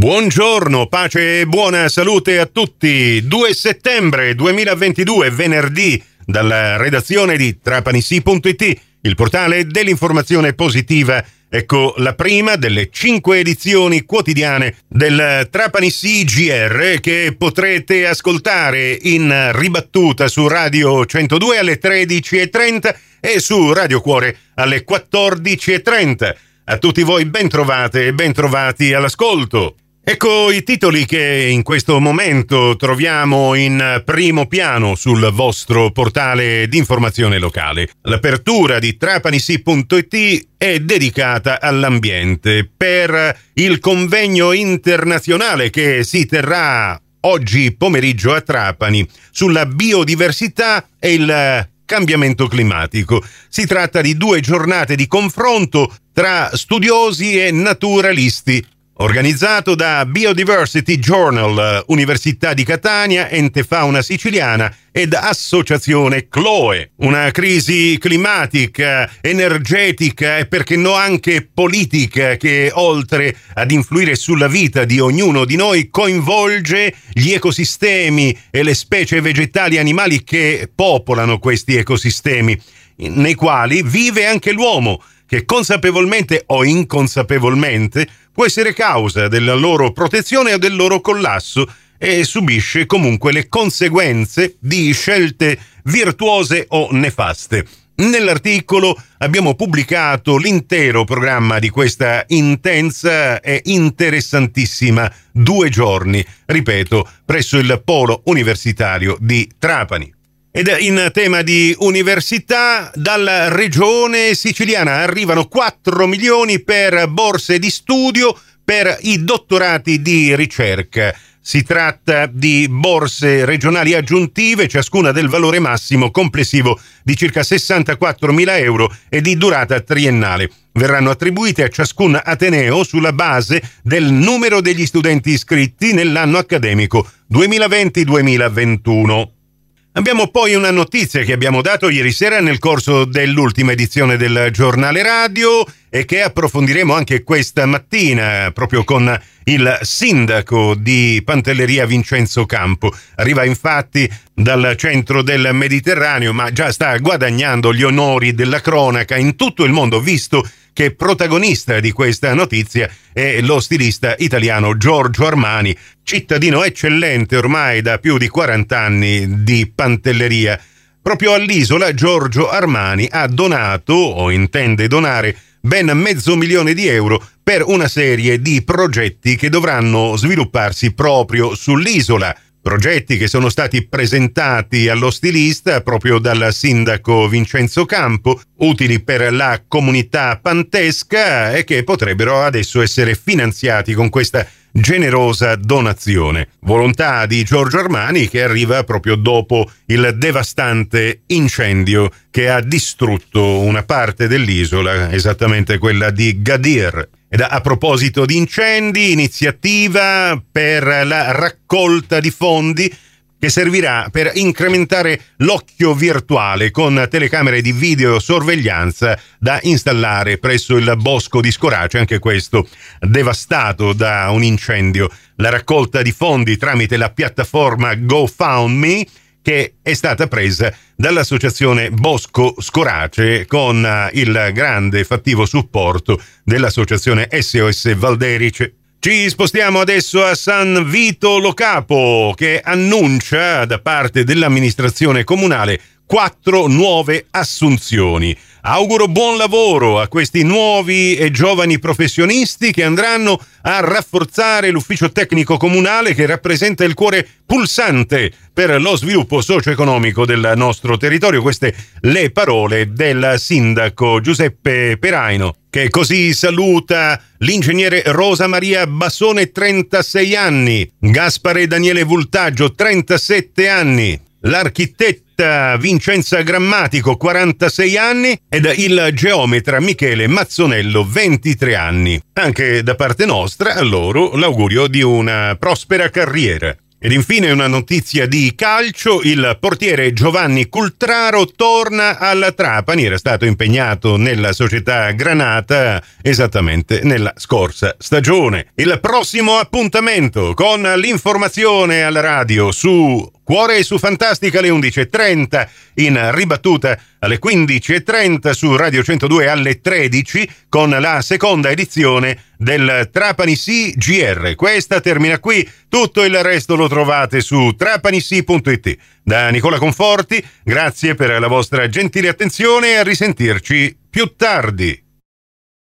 Buongiorno, pace e buona salute a tutti. 2 settembre 2022, venerdì, dalla redazione di trapanissi.it, il portale dell'informazione positiva. Ecco la prima delle cinque edizioni quotidiane del Trapanissi GR che potrete ascoltare in ribattuta su Radio 102 alle 13.30 e su Radio Cuore alle 14.30. A tutti voi ben trovate e ben trovati all'ascolto. Ecco i titoli che in questo momento troviamo in primo piano sul vostro portale di informazione locale. L'apertura di trapanisi.it è dedicata all'ambiente per il convegno internazionale che si terrà oggi pomeriggio a Trapani sulla biodiversità e il cambiamento climatico. Si tratta di due giornate di confronto tra studiosi e naturalisti organizzato da Biodiversity Journal, Università di Catania, Ente Fauna Siciliana ed Associazione Chloe. Una crisi climatica, energetica e perché no anche politica che oltre ad influire sulla vita di ognuno di noi coinvolge gli ecosistemi e le specie vegetali e animali che popolano questi ecosistemi, nei quali vive anche l'uomo che consapevolmente o inconsapevolmente può essere causa della loro protezione o del loro collasso e subisce comunque le conseguenze di scelte virtuose o nefaste. Nell'articolo abbiamo pubblicato l'intero programma di questa intensa e interessantissima due giorni, ripeto, presso il Polo Universitario di Trapani. Ed in tema di università, dalla regione siciliana arrivano 4 milioni per borse di studio per i dottorati di ricerca. Si tratta di borse regionali aggiuntive, ciascuna del valore massimo complessivo di circa 64 mila euro e di durata triennale. Verranno attribuite a ciascun Ateneo sulla base del numero degli studenti iscritti nell'anno accademico 2020-2021. Abbiamo poi una notizia che abbiamo dato ieri sera nel corso dell'ultima edizione del giornale radio e che approfondiremo anche questa mattina proprio con il sindaco di Pantelleria Vincenzo Campo. Arriva infatti dal centro del Mediterraneo ma già sta guadagnando gli onori della cronaca in tutto il mondo visto protagonista di questa notizia è lo stilista italiano Giorgio Armani, cittadino eccellente ormai da più di 40 anni di Pantelleria. Proprio all'isola Giorgio Armani ha donato o intende donare ben mezzo milione di euro per una serie di progetti che dovranno svilupparsi proprio sull'isola progetti che sono stati presentati allo stilista proprio dal sindaco Vincenzo Campo, utili per la comunità pantesca e che potrebbero adesso essere finanziati con questa generosa donazione. Volontà di Giorgio Armani che arriva proprio dopo il devastante incendio che ha distrutto una parte dell'isola, esattamente quella di Gadir. Ed a proposito di incendi, iniziativa per la raccolta di fondi che servirà per incrementare l'occhio virtuale con telecamere di videosorveglianza da installare presso il bosco di Scorace, anche questo devastato da un incendio. La raccolta di fondi tramite la piattaforma GoFoundMe che è stata presa dall'associazione Bosco Scorace con eh, il grande fattivo supporto dell'associazione SOS Valderice. Ci spostiamo adesso a San Vito Lo Capo che annuncia da parte dell'amministrazione comunale quattro nuove assunzioni. Auguro buon lavoro a questi nuovi e giovani professionisti che andranno a rafforzare l'ufficio tecnico comunale che rappresenta il cuore pulsante per lo sviluppo socio-economico del nostro territorio. Queste le parole del sindaco Giuseppe Peraino che così saluta l'ingegnere Rosa Maria Bassone 36 anni, Gaspare Daniele Vultaggio 37 anni, l'architetta Vincenza Grammatico 46 anni ed il geometra Michele Mazzonello 23 anni. Anche da parte nostra a loro l'augurio di una prospera carriera. Ed infine una notizia di calcio, il portiere Giovanni Cultraro torna al Trapani, era stato impegnato nella società Granata esattamente nella scorsa stagione. Il prossimo appuntamento con l'informazione alla radio su Cuore su Fantastica alle 11.30, in ribattuta alle 15.30 su Radio 102 alle 13 con la seconda edizione del Trapani CGR. Questa termina qui, tutto il resto lo trovate su trapanisi.it. Da Nicola Conforti, grazie per la vostra gentile attenzione e a risentirci più tardi.